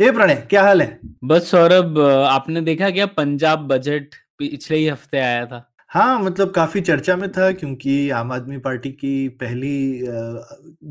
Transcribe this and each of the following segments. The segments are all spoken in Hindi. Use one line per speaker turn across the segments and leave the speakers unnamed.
हे प्रणय क्या हाल है?
बस सौरभ आपने देखा क्या पंजाब बजट पिछले ही हफ़्ते आया था?
हाँ मतलब काफ़ी चर्चा में था क्योंकि आम आदमी पार्टी की पहली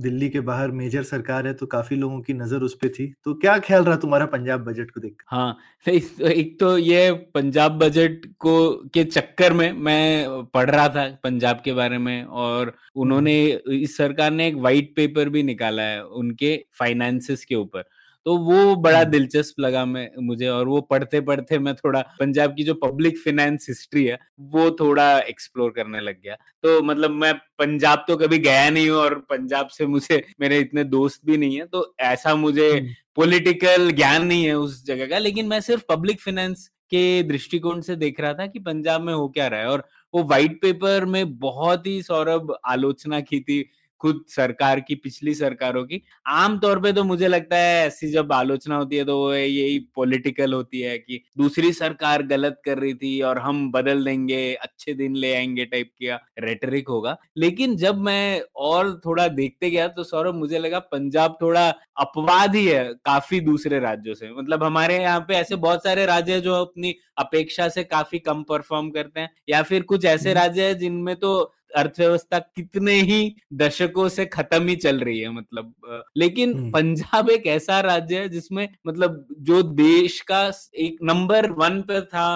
दिल्ली के बाहर मेजर सरकार है तो काफ़ी लोगों की नज़र उस पर थी। तो क्या ख्याल रहा तुम्हारा पंजाब बजट को देख?
हाँ एक एक तो ये पंजाब बजट को के चक्कर में मैं पढ़ रहा था पंजाब के बारे में और उन्होंने इस सरकार ने एक वाइट पेपर भी निकाला है उनके फाइनेंसेस के ऊपर। तो वो बड़ा
हम्म।
दिलचस्प लगा मैं मुझे और वो पढ़ते पढ़ते मैं थोड़ा पंजाब की जो पब्लिक फाइनेंस हिस्ट्री है वो थोड़ा एक्सप्लोर करने लग गया। तो मतलब मैं पंजाब तो कभी गया नहीं हूँ और पंजाब से मुझे मेरे इतने दोस्त भी नहीं है तो ऐसा मुझे
हम्म,
पॉलिटिकल ज्ञान नहीं है उस जगह का लेकिन मैं सिर्फ़ पब्लिक फाइनेंस के दृष्टिकोण से देख रहा था कि पंजाब में हो क्या रहा है। और वो व्हाइट पेपर में बहुत ही सौरभ आलोचना की थी खुद सरकार की पिछली सरकारों की। आमतौर पे तो मुझे लगता है ऐसी जब आलोचना होती है तो वो यही पॉलिटिकल होती है कि दूसरी सरकार गलत कर रही थी और हम बदल देंगे अच्छे दिन ले आएँगे टाइप का रेटरिक होगा। लेकिन जब मैं और थोड़ा देखते गया तो सौरभ मुझे लगा पंजाब थोड़ा अपवाद ही है काफ़ी दूसरे राज्यों से। मतलब हमारे यहाँ पे ऐसे बहुत सारे राज्य हैं जो अपनी अपेक्षा से काफ़ी कम परफॉर्म करते हैं या फिर कुछ ऐसे
हम्म।
राज्य है जिनमें तो अर्थव्यवस्था कितने ही दशकों से खत्म ही चल रही है मतलब लेकिन
हम्म।
पंजाब एक ऐसा राज्य है जिसमें मतलब जो देश का एक नंबर वन पर था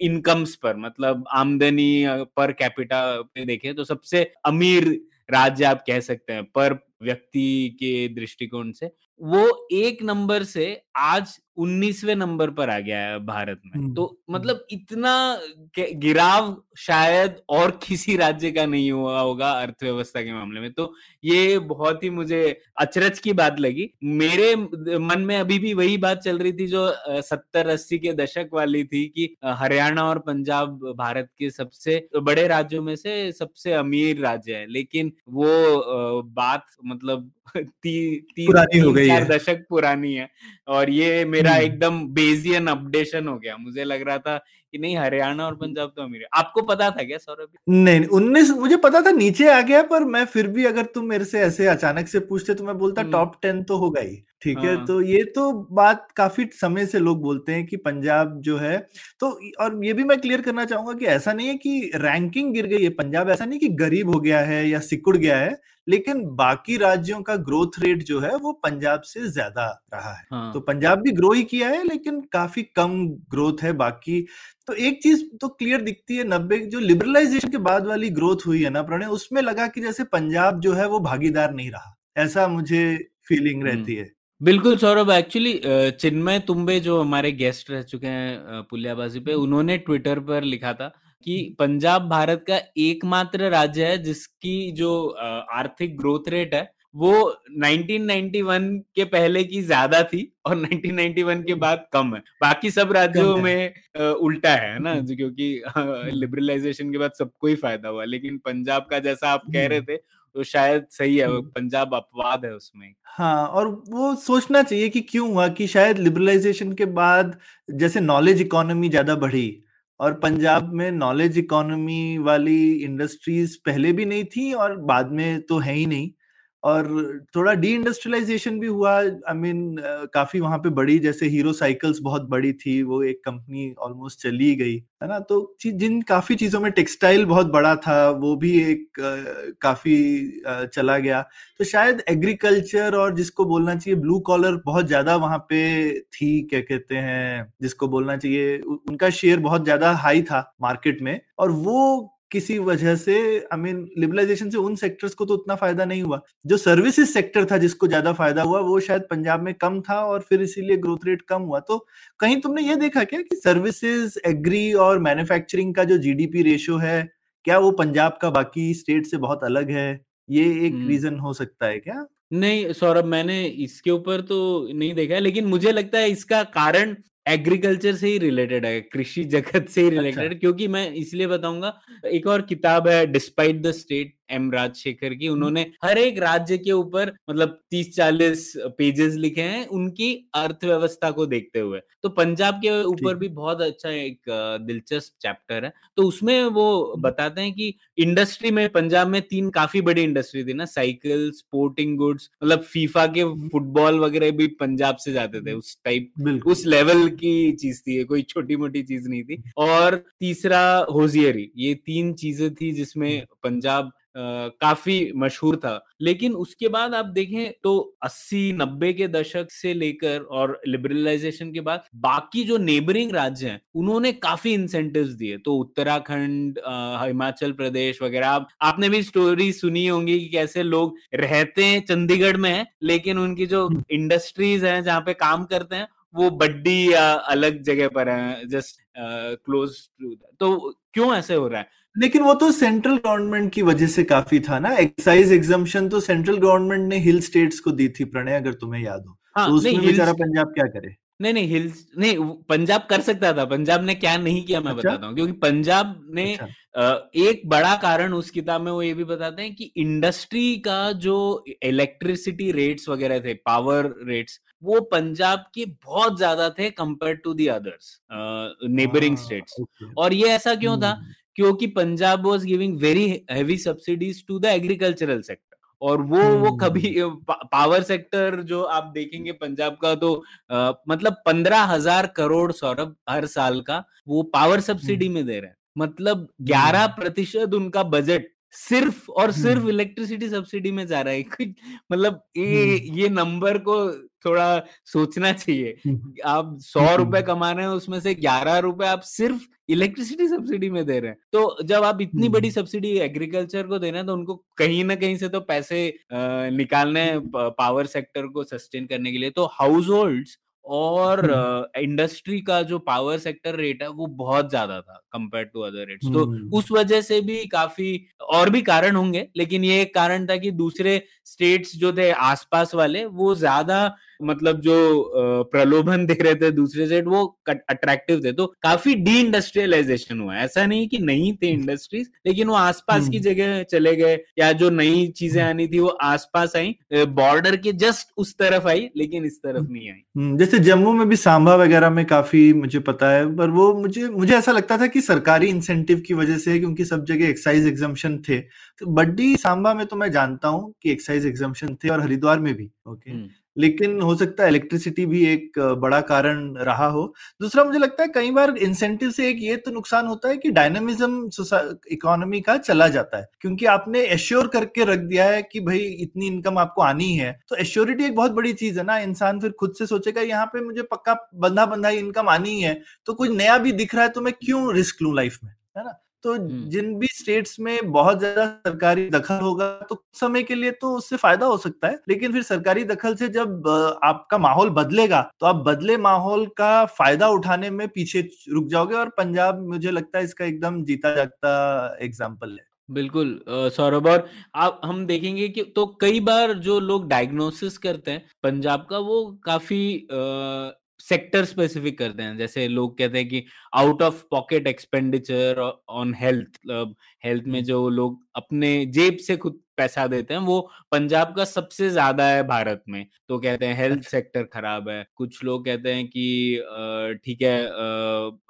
इनकम्स पर मतलब आमदनी पर कैपिटा पे देखें तो सबसे अमीर राज्य आप कह सकते हैं पर व्यक्ति के दृष्टिकोण से वो एक नंबर से आज 19वें नंबर पर आ गया है भारत में।
हम्म,
तो
हम्म।
मतलब इतना गिराव शायद और किसी राज्य का नहीं हुआ होगा अर्थव्यवस्था के मामले में। तो ये बहुत ही मुझे अचरज की बात लगी। मेरे मन में अभी भी वही बात चल रही थी जो सत्तर अस्सी के दशक वाली थी कि हरियाणा और पंजाब भारत के सबसे बड़े राज्यों में से सबसे अमीर राज्य है। लेकिन वो बात मतलब ती, ती,
पुरानी हो गई है।
दशक पुरानी है। और ये मेरा
हम्म।
एकदम बेजियन अपडेशन हो गया। मुझे लग रहा था कि नहीं हरियाणा और पंजाब तो अमीर है। आपको पता था क्या सौरभ
नहीं उन्नीस मुझे पता था नीचे आ गया पर मैं फिर भी अगर तुम मेरे से ऐसे अचानक से पूछते तो मैं बोलता
हम्म।
टॉप टेन तो होगा ही। ठीक है
हाँ।
तो ये तो बात काफ़ी समय से लोग बोलते हैं कि पंजाब जो है तो और ये भी मैं क्लियर करना चाहूँगा कि ऐसा नहीं है कि रैंकिंग गिर गई है। पंजाब ऐसा नहीं कि गरीब हो गया है या सिकुड़ गया है लेकिन बाकी राज्यों का ग्रोथ रेट जो है वो पंजाब से ज़्यादा रहा है।
हाँ।
तो पंजाब भी ग्रो ही किया है लेकिन काफ़ी कम ग्रोथ है बाकी तो एक चीज़ तो क्लियर दिखती है नब्बे जो लिबरलाइजेशन के बाद वाली ग्रोथ हुई है ना प्रणय उसमें लगा कि जैसे पंजाब जो है वो भागीदार नहीं रहा। ऐसा मुझे फीलिंग रहती है।
बिल्कुल सौरभ एक्चुअली चिन्मय तुम्बे जो हमारे गेस्ट रह चुके हैं पुलियाबाजी पे उन्होंने ट्विटर पर लिखा था कि पंजाब भारत का एकमात्र राज्य है जिसकी जो आर्थिक ग्रोथ रेट है वो 1991 के पहले की ज़्यादा थी और 1991 के बाद कम है बाकी सब राज्यों में उल्टा है ना
हम्म।
जो क्योंकि
हम्म।
लिबरलाइजेशन के बाद सबको ही फ़ायदा हुआ लेकिन पंजाब का जैसा आप कह रहे
हम्म।
थे तो शायद सही है
हम्म।
पंजाब अपवाद है उसमें
हाँ और वो सोचना चाहिए कि क्यों हुआ कि शायद लिबरलाइजेशन के बाद जैसे नॉलेज इकोनॉमी ज़्यादा बढ़ी और पंजाब में नॉलेज इकोनॉमी वाली इंडस्ट्रीज़ पहले भी नहीं थी और बाद में तो है ही नहीं और थोड़ा डी इंडस्ट्रियलाइजेशन भी हुआ। आई I मीन mean, काफ़ी वहाँ पे बड़ी जैसे हीरो साइकिल्स बहुत बड़ी थी वो एक कंपनी ऑलमोस्ट चली गई है ना? तो जिन काफ़ी चीज़ों में टेक्सटाइल बहुत बड़ा था वो भी एक काफ़ी चला गया। तो शायद एग्रीकल्चर और जिसको बोलना चाहिए ब्लू कॉलर बहुत ज़्यादा वहाँ पे थी क्या कहते हैं जिसको बोलना चाहिए उनका शेयर बहुत ज़्यादा हाई था मार्केट में। और वो किसी वजह से आई मीन लिबरलाइजेशन से उन सेक्टर्स को तो उतना फ़ायदा नहीं हुआ। जो सर्विसेज़ सेक्टर था जिसको ज़्यादा फ़ायदा हुआ वो शायद पंजाब में कम था और फिर इसीलिए ग्रोथ रेट कम हुआ। तो कहीं तुमने ये देखा क्या कि सर्विसेज़ एग्री और मैन्युफैक्चरिंग का जो जीडीपी रेशियो है क्या वो पंजाब का बाकी स्टेट से बहुत अलग है? ये एक
हम्म।
रीजन हो सकता है क्या?
नहीं सौरभ मैंने इसके ऊपर तो नहीं देखा है लेकिन मुझे लगता है इसका कारण एग्रीकल्चर से ही रिलेटेड है कृषि जगत से ही रिलेटेड
अच्छा
क्योंकि मैं इसलिए बताऊँगा एक और किताब है despite the state M. Rajshekhar की। उन्होंने हर एक राज्य के ऊपर मतलब तीस चालीस पेजेस लिखे हैं उनकी अर्थव्यवस्था को देखते हुए। तो पंजाब के ऊपर भी बहुत अच्छा एक दिलचस्प चैप्टर है। तो उसमें वो। बताते हैं कि इंडस्ट्री में पंजाब में तीन काफ़ी बड़ी इंडस्ट्री थी ना साइकिल स्पोर्टिंग गुड्स मतलब फीफा के फुटबॉल वगैरह भी पंजाब से जाते थे। उस टाइप उस लेवल की चीज़ थी कोई छोटी मोटी चीज़ नहीं थी। और तीसरा होजियरी ये तीन चीज़ें थी जिसमें पंजाब काफ़ी मशहूर था। लेकिन उसके बाद आप देखें तो 80 90 के दशक से लेकर और लिबरलाइजेशन के बाद बाकी जो नेबरिंग राज्य हैं उन्होंने काफ़ी इंसेंटिव्स दिए। तो उत्तराखंड हिमाचल प्रदेश वगैरह आप आपने भी स्टोरी सुनी होंगी कि कैसे लोग रहते हैं चंडीगढ़ में है लेकिन उनकी जो
हम्म।
इंडस्ट्रीज़ हैं जहाँ पे काम करते हैं वो बड्डी या अलग जगह पर है। जस्ट क्लोज टू तो क्यों ऐसे हो रहा है?
लेकिन वो तो सेंट्रल गवर्नमेंट की वजह से काफ़ी था ना। एक्साइज एग्जाम्शन तो सेंट्रल गवर्नमेंट ने हिल स्टेट्स को दी थी प्रणय अगर तुम्हें याद हो।
हाँ
तो उसमें बेचारा पंजाब क्या करे?
नहीं नहीं हिल्स नहीं पंजाब कर सकता था। पंजाब ने क्या नहीं किया मैं
अच्छा।
बताता हूँ क्योंकि पंजाब ने
अच्छा।
एक बड़ा कारण उस किताब में वो ये भी बताते हैं कि इंडस्ट्री का जो इलेक्ट्रिसिटी रेट्स वगैरह थे पावर रेट्स वो पंजाब के बहुत ज़्यादा थे compare to the others neighbouring
हाँ
स्टेट्स और ये ऐसा क्यों था?
हम्म।
क्योंकि Punjab was giving very heavy subsidies to the agricultural sector और वो वो कभी
हम्म।
पावर सेक्टर जो आप देखेंगे पंजाब का तो अ, मतलब पंद्रह हज़ार करोड़ सौरभ हर साल का वो पावर सब्सिडी
हम्म।
में दे रहे हैं। मतलब ग्यारह प्रतिशत उनका बजट सिर्फ़ और सिर्फ़
हम्म
इलेक्ट्रिसिटी सब्सिडी में जा रहा है। कुछ- मतलब ये
हम्म।
ये नंबर को थोड़ा सोचना चाहिए।
हम्म।
आप सौ रुपए कमा रहे हैं उसमें से ग्यारह रुपए आप सिर्फ़ इलेक्ट्रिसिटी सब्सिडी में दे रहे हैं। तो जब आप इतनी बड़ी सब्सिडी एग्रीकल्चर को दे रहे हैं तो उनको कहीं ना कहीं से तो पैसे निकालने पावर सेक्टर को सस्टेन करने के लिए। तो हाउस होल्ड्स और इंडस्ट्री का जो पावर सेक्टर रेट है वो बहुत ज़्यादा था कंपेयर टू अदर रेट्स। तो उस वजह से भी काफ़ी और भी कारण होंगे लेकिन ये एक कारण था कि दूसरे स्टेट्स जो थे आसपास वाले वो ज़्यादा मतलब जो प्रलोभन दे रहे थे दूसरे स्टेट वो अट्रैक्टिव थे। तो काफ़ी डी इंडस्ट्रियलाइजेशन हुआ ऐसा नहीं कि नहीं थे इंडस्ट्रीज़ लेकिन वो आसपास की
हम्म।
जगह चले गए या जो नई चीज़ें
हम्म।
आनी थी वो आसपास आई। बॉर्डर के जस्ट उस तरफ़ आई लेकिन इस तरफ़ नहीं आई।
हम्म, जैसे जम्मू में भी सांबा वगैरह में काफ़ी मुझे पता है पर वो मुझे मुझे ऐसा लगता था कि सरकारी इंसेंटिव की वजह से क्योंकि सब जगह एक्साइज एग्जाम्शन थे। तो बड्डी सांबा में तो मैं जानता हूँ कि एक्साइज एग्जाम्शन थे और हरिद्वार में भी ओके
हम्म।
लेकिन हो सकता है इलेक्ट्रिसिटी भी एक बड़ा कारण रहा हो। दूसरा मुझे लगता है कई बार इंसेंटिव से एक ये तो नुकसान होता है कि डायनामिज्म इकोनॉमी का चला जाता है। क्योंकि आपने एश्योर करके रख दिया है कि भाई इतनी इनकम आपको आनी है। तो एश्योरिटी एक बहुत बड़ी चीज़ है ना। इंसान फिर खुद से सोचेगा, यहाँ पे मुझे पक्का बंधा बंधा इनकम आनी है तो कुछ नया भी दिख रहा है तो मैं क्यों रिस्क लू लाइफ में? है ना? तो जिन भी स्टेट्स में बहुत ज़्यादा सरकारी दखल होगा तो कुछ समय के लिए तो उससे फ़ायदा हो सकता है। लेकिन फिर सरकारी दखल से जब आपका माहौल बदलेगा तो आप बदले माहौल का फ़ायदा उठाने में पीछे रुक जाओगे और पंजाब मुझे लगता है इसका एकदम जीता जागता एग्ज़ाम्पल है।
बिल्कुल सौरभ और आप हम देखेंगे कि तो कई बार जो लोग डायग्नोसिस करते हैं पंजाब का वो काफ़ी सेक्टर स्पेसिफिक करते हैं। जैसे लोग कहते हैं कि out of pocket expenditure on health health में जो लोग अपने जेब से खुद पैसा देते हैं वो पंजाब का सबसे ज़्यादा है भारत में। तो कहते हैं हेल्थ
अच्छा।
सेक्टर खराब है। कुछ लोग कहते हैं कि ठीक है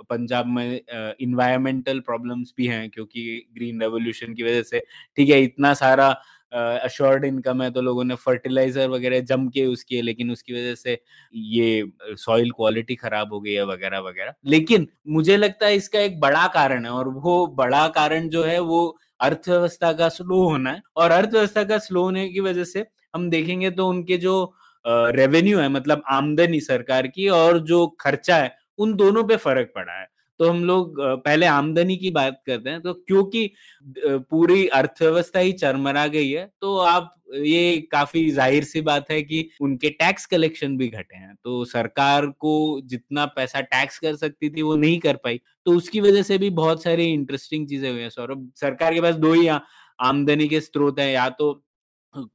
पंजाब में इन्वायरमेंटल प्रॉब्लम्स भी हैं क्योंकि ग्रीन रेवोल्यूशन की वजह से ठीक है इतना सारा अश्योर्ड इनकम है तो लोगों ने फर्टिलाइज़र वगैरह जम के यूज़ किए, लेकिन उसकी वजह से ये सॉइल क्वालिटी खराब हो गई है वगैरह वगैरह। लेकिन मुझे लगता है इसका एक बड़ा कारण है, और वो बड़ा कारण जो है, वो अर्थव्यवस्था का स्लो होना है। और अर्थव्यवस्था का स्लो होने की वजह से हम देखेंगे तो उनके जो रेवेन्यू है मतलब आमदनी सरकार की और जो खर्चा है, उन दोनों पे फ़र्क पड़ा है। तो हम लोग पहले आमदनी की बात करते हैं तो क्योंकि पूरी अर्थव्यवस्था ही चरमरा गई है तो आप, ये काफ़ी ज़ाहिर सी बात है कि उनके टैक्स कलेक्शन भी घटे हैं तो सरकार को जितना पैसा टैक्स कर सकती थी, वो नहीं कर पाई तो उसकी वजह से भी बहुत सारी इंटरेस्टिंग चीज़ें हुई हैं, सौरभ। सरकार के पास दो ही आमदनी के स्रोत हैं, या तो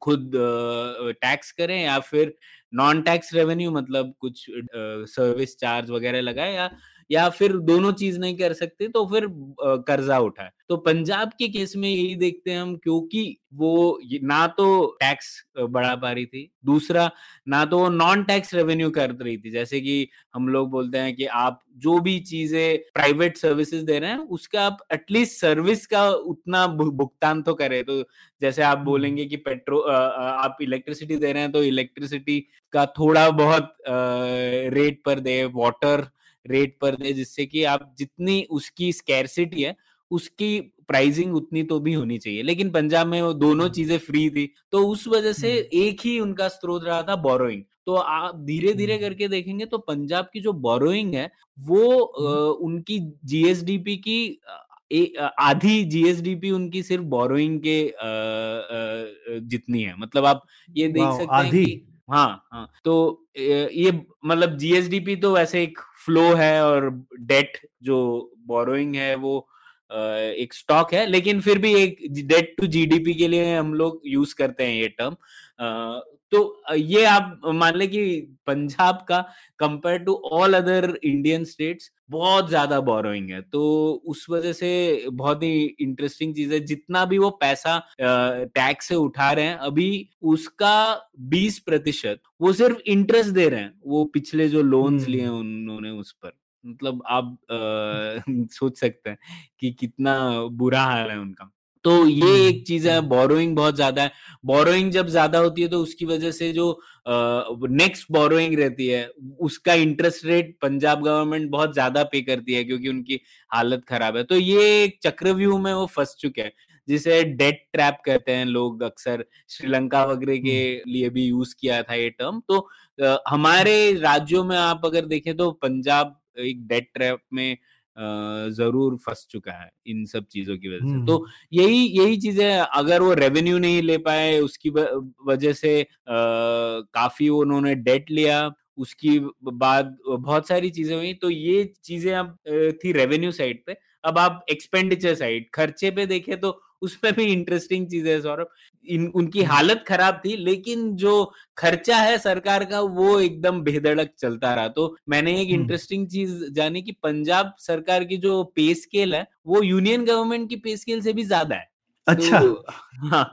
खुद टैक्स करें, या फिर नॉन टैक्स रेवेन्यू मतलब कुछ सर्विस चार्ज वगैरह लगाए, या या फिर दोनों चीज़ नहीं कर सकते तो फिर कर्जा उठाए। तो पंजाब के केस में यही देखते हैं हम क्योंकि वो ना तो टैक्स बढ़ा पा रही थी दूसरा ना तो वो नॉन टैक्स रेवेन्यू कर रही थी। जैसे कि हम लोग बोलते हैं कि आप जो भी चीज़ें प्राइवेट सर्विसेज़ दे रहे हैं उसका आप एटलीस्ट सर्विस का उतना भुगतान तो करें। तो जैसे आप बोलेंगे कि पेट्रोल आप इलेक्ट्रिसिटी दे रहे हैं तो इलेक्ट्रिसिटी का थोड़ा बहुत रेट पर दे वाटर रेट पर दे जिससे कि आप जितनी उसकी स्कैरसिटी है उसकी प्राइसिंग उतनी तो भी होनी चाहिए। लेकिन पंजाब में वो दोनों। चीज़ें फ्री थी तो उस वजह से एक ही उनका स्रोत रहा था बोरोइंग तो आप धीरे धीरे करके देखेंगे तो पंजाब की जो बोरोइंग है वो उनकी जीएसडीपी की आधी जीएसडीपी उनकी सिर्फ़ बोरोइंग के जितनी है। मतलब आप ये देख सकते हैं कि हाँ हाँ। तो ये मतलब जीएसडीपी तो वैसे एक फ्लो है और डेट जो बोरोइंग है वो एक स्टॉक है लेकिन फिर भी एक डेट टू जीडीपी के लिए हम लोग यूज़ करते हैं ये टर्म तो ये आप मान ले कि पंजाब का compare to all other Indian states बहुत ज़्यादा बोरोइंग है। तो उस वजह से बहुत ही इंटरेस्टिंग चीज़ है। जितना भी वो पैसा टैक्स से उठा रहे हैं अभी उसका 20 प्रतिशत वो सिर्फ़ इंटरेस्ट दे रहे हैं। वो पिछले जो लोन्स लिए हम्म। उन्होंने उस पर। मतलब आप आ, सोच सकते हैं कि कितना बुरा हाल है उनका। तो ये एक चीज़ है बोरोइंग बहुत ज़्यादा है। बोरोइंग जब ज़्यादा होती है तो उसकी वजह से जो नेक्स्ट बोरोइंग रहती है उसका इंटरेस्ट रेट पंजाब गवर्नमेंट बहुत ज़्यादा पे करती है क्योंकि उनकी हालत खराब है। तो ये एक चक्रव्यूह में वो फंस चुके हैं जिसे डेट ट्रैप कहते हैं लोग अक्सर। श्रीलंका वगैरह के लिए भी यूज़ किया था ये टर्म। तो हमारे राज्यों में आप अगर देखें तो पंजाब एक डेट ट्रैप में ज़रूर फंस चुका है इन सब चीज़ों की वजह से। तो यही यही चीज़ें अगर वो रेवेन्यू नहीं ले पाए उसकी वजह से आ, काफ़ी उन्होंने डेट लिया उसकी बाद बहुत सारी चीज़ें हुई तो ये चीज़ें अब थी रेवेन्यू साइड पे। अब आप एक्सपेंडिचर साइड खर्चे पे देखें तो उसमें भी इंटरेस्टिंग चीज़ है सौरभ। इन उनकी हालत खराब थी लेकिन जो खर्चा है सरकार का वो एकदम बेधड़क चलता रहा। तो मैंने एक इंटरेस्टिंग चीज़ जानी कि पंजाब सरकार की जो पे स्केल है वो यूनियन गवर्नमेंट की पे स्केल से भी ज़्यादा है।
अच्छा। तो,
हाँ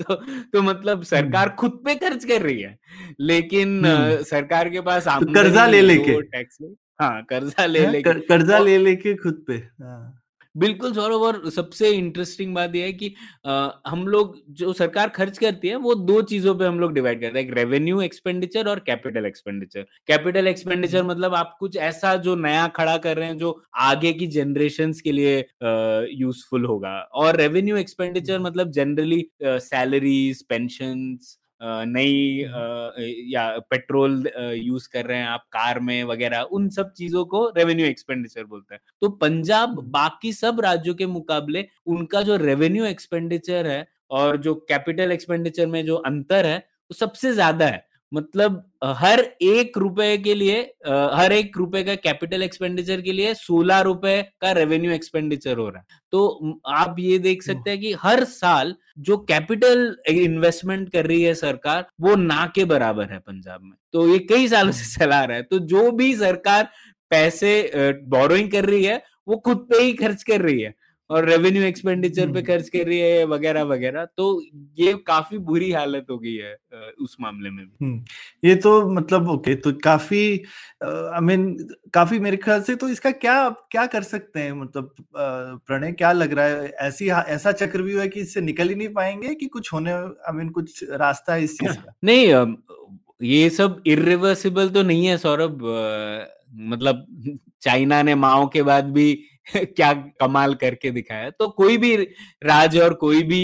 तो तो मतलब सरकार खुद पे खर्च कर रही है लेकिन सरकार के पास
तो कर्जा ले लेके।
टैक्स हाँ कर्जा ले हाँ,
लेके। कर्जा ले लेके खुद पे हाँ।
बिल्कुल सौरभ और सबसे इंटरेस्टिंग बात यह है कि आ, हम लोग जो सरकार खर्च करती है वो दो चीज़ों पे हम लोग डिवाइड करते हैं। एक रेवेन्यू एक्सपेंडिचर और कैपिटल एक्सपेंडिचर कैपिटल एक्सपेंडिचर मतलब आप कुछ ऐसा जो नया खड़ा कर रहे हैं जो आगे की जनरेशन के लिए यूजफुल होगा। और रेवेन्यू एक्सपेंडिचर मतलब जनरली सैलरीज पेंशन नई या पेट्रोल यूज़ कर रहे हैं आप कार में वगैरह उन सब चीज़ों को रेवेन्यू एक्सपेंडिचर बोलते हैं। तो पंजाब बाकी सब राज्यों के मुकाबले उनका जो रेवेन्यू एक्सपेंडिचर है और जो कैपिटल एक्सपेंडिचर में जो अंतर है वो सबसे ज़्यादा है। मतलब हर एक रुपए के लिए हर एक रुपए का कैपिटल एक्सपेंडिचर के लिए सोलह रुपए का रेवेन्यू एक्सपेंडिचर हो रहा है। तो आप ये देख सकते हैं कि हर साल जो कैपिटल इन्वेस्टमेंट कर रही है सरकार वो ना के बराबर है पंजाब में। तो ये कई सालों से चला रहा है। तो जो भी सरकार पैसे बोरोइंग कर रही है वो खुद पे ही खर्च कर रही है। और रेवेन्यू एक्सपेंडिचर पे खर्च कर रही है वगैरह वगैरह तो ये काफ़ी बुरी हालत हो गई है उस मामले में भी।
ये तो मतलब ओके तो काफ़ी आई मीन काफ़ी मेरे ख्याल से तो इसका क्या क्या कर सकते हैं? मतलब प्रणय क्या लग रहा है? ऐसी ऐसा चक्रव्यूह है कि इससे निकल ही नहीं पाएँगे कि कुछ होने आई मीन कुछ रास्ता है इस चीज़ का?
नहीं ये सब इरिवर्सिबल तो नहीं है सौरभ मतलब चाइना ने माओ के बाद भी क्या कमाल करके दिखाया। तो कोई भी राज्य और कोई भी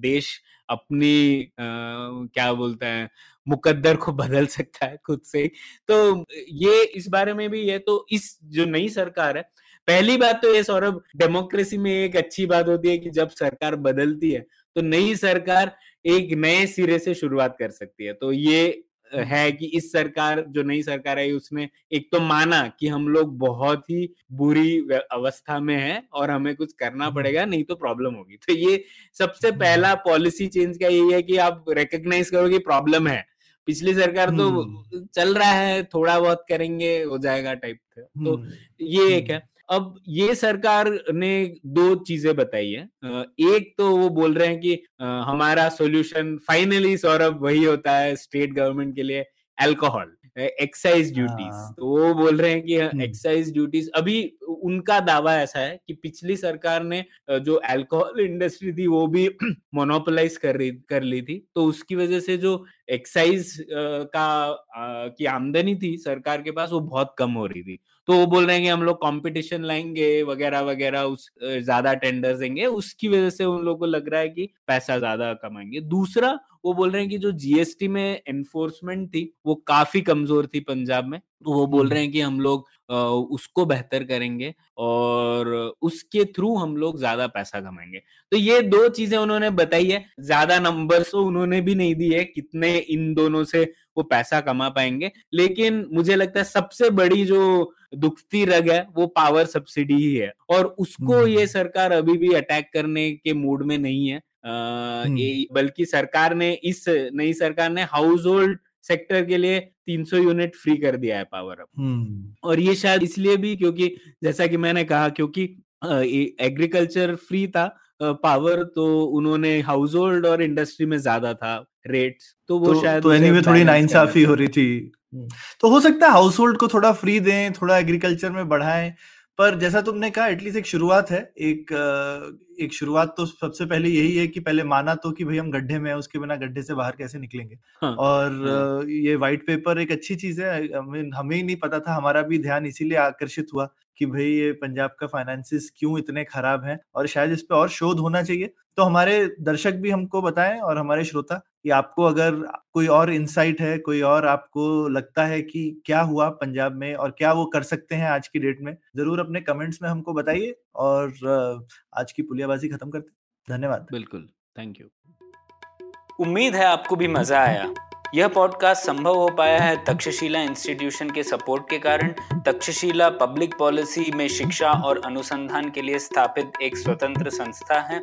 देश अपनी क्या बोलते हैं, मुकद्दर को बदल सकता है खुद से तो ये इस बारे में भी है तो इस जो नई सरकार है, पहली बात तो ये सौरभ, डेमोक्रेसी में एक अच्छी बात होती है कि जब सरकार बदलती है तो नई सरकार एक नए सिरे से शुरुआत कर सकती है। तो ये है। कि इस सरकार जो नई सरकार है उसने एक तो माना कि हम लोग बहुत ही बुरी अवस्था में हैं और हमें कुछ करना
हम्म।
पड़ेगा नहीं तो प्रॉब्लम होगी। तो ये सबसे पहला पॉलिसी चेंज का यही है कि आप रिकग्नाइज करो कि प्रॉब्लम है। पिछली सरकार तो
हम्म।
चल रहा है थोड़ा बहुत करेंगे हो जाएगा टाइप तो
हम्म,
ये एक है। अब ये सरकार ने दो चीज़ें बताई है एक तो वो बोल रहे हैं कि हमारा सॉल्यूशन फाइनली सौरभ वही होता है स्टेट गवर्नमेंट के लिए अल्कोहल एक्साइज ड्यूटीज़
हाँ।
तो वो बोल रहे हैं कि
हम्म।
एक्साइज ड्यूटीज़ अभी उनका दावा ऐसा है कि पिछली सरकार ने जो अल्कोहल इंडस्ट्री थी वो भी मोनोपोलाइज कर रही कर ली थी तो उसकी वजह से जो एक्साइज का की आमदनी थी सरकार के पास, वो बहुत कम हो रही थी। तो वो बोल रहे हैं कि हम लोग कंपटीशन लाएँगे, वगैरह वगैरह, उस ज़्यादा टेंडर देंगे। उसकी वजह से उन लोगों को लग रहा है कि पैसा ज़्यादा कमाएँगे। दूसरा, वो बोल रहे हैं कि जो जीएसटी में एनफोर्समेंट थी, वो काफ़ी कमज़ोर थी पंजाब में। तो वो बोल
हम्म।
रहे हैं कि हम लोग उसको बेहतर करेंगे और उसके थ्रू हम लोग ज़्यादा पैसा कमाएँगे तो ये दो चीज़ें उन्होंने बताई है ज़्यादा नंबर्स तो उन्होंने भी नहीं दी है कितने इन दोनों से वो पैसा कमा पाएँगे लेकिन मुझे लगता है सबसे बड़ी जो दुखती रग है वो पावर सब्सिडी ही है और उसको
हम्म।
ये सरकार अभी भी अटैक करने के मूड में नहीं है
हम्म।
ये- बल्कि सरकार ने इस नई सरकार ने हाउस होल्ड सेक्टर के लिए 300 यूनिट फ्री कर दिया है पावर अब।
हम्म,
और ये शायद इसलिए भी क्योंकि जैसा कि मैंने कहा क्योंकि एग्रीकल्चर फ्री था पावर तो उन्होंने हाउस होल्ड और इंडस्ट्री में ज़्यादा था रेट तो वो
तो
शायद
तो एनीवे थोड़ी नाइंसाफी हो रही थी। हम्म, तो हो सकता है हाउस होल्ड को थोड़ा फ्री दें थोड़ा एग्रीकल्चर में बढ़ाएँ पर जैसा तुमने कहा एटलीस्ट एक शुरुआत है। एक एक शुरुआत तो सबसे पहले यही है कि पहले माना तो कि भाई हम गड्ढे में हैं उसके बिना गड्ढे से बाहर कैसे निकलेंगे?
हाँ,
और
हाँ।
ये व्हाइट पेपर एक अच्छी चीज़ है। हमें हमें ही नहीं पता था हमारा भी ध्यान इसीलिए आकर्षित हुआ कि भाई ये पंजाब का फाइनेंसिस क्यों इतने खराब हैं? और शायद इस पे और शोध होना चाहिए। तो हमारे दर्शक भी हमको बताएँ और हमारे श्रोता कि आपको अगर कोई और इंसाइट है कोई और आपको लगता है कि क्या हुआ पंजाब में और क्या वो कर सकते हैं आज की डेट में ज़रूर अपने कमेंट्स में हमको बताइए और आज की पुलियाबाजी खत्म करते हैं। धन्यवाद।
बिल्कुल थैंक यू
उम्मीद है आपको भी मज़ा आया। यह पॉडकास्ट संभव हो पाया है तक्षशिला इंस्टीट्यूशन के सपोर्ट के कारण। तक्षशिला पब्लिक पॉलिसी में शिक्षा और अनुसंधान के लिए स्थापित एक स्वतंत्र संस्था है।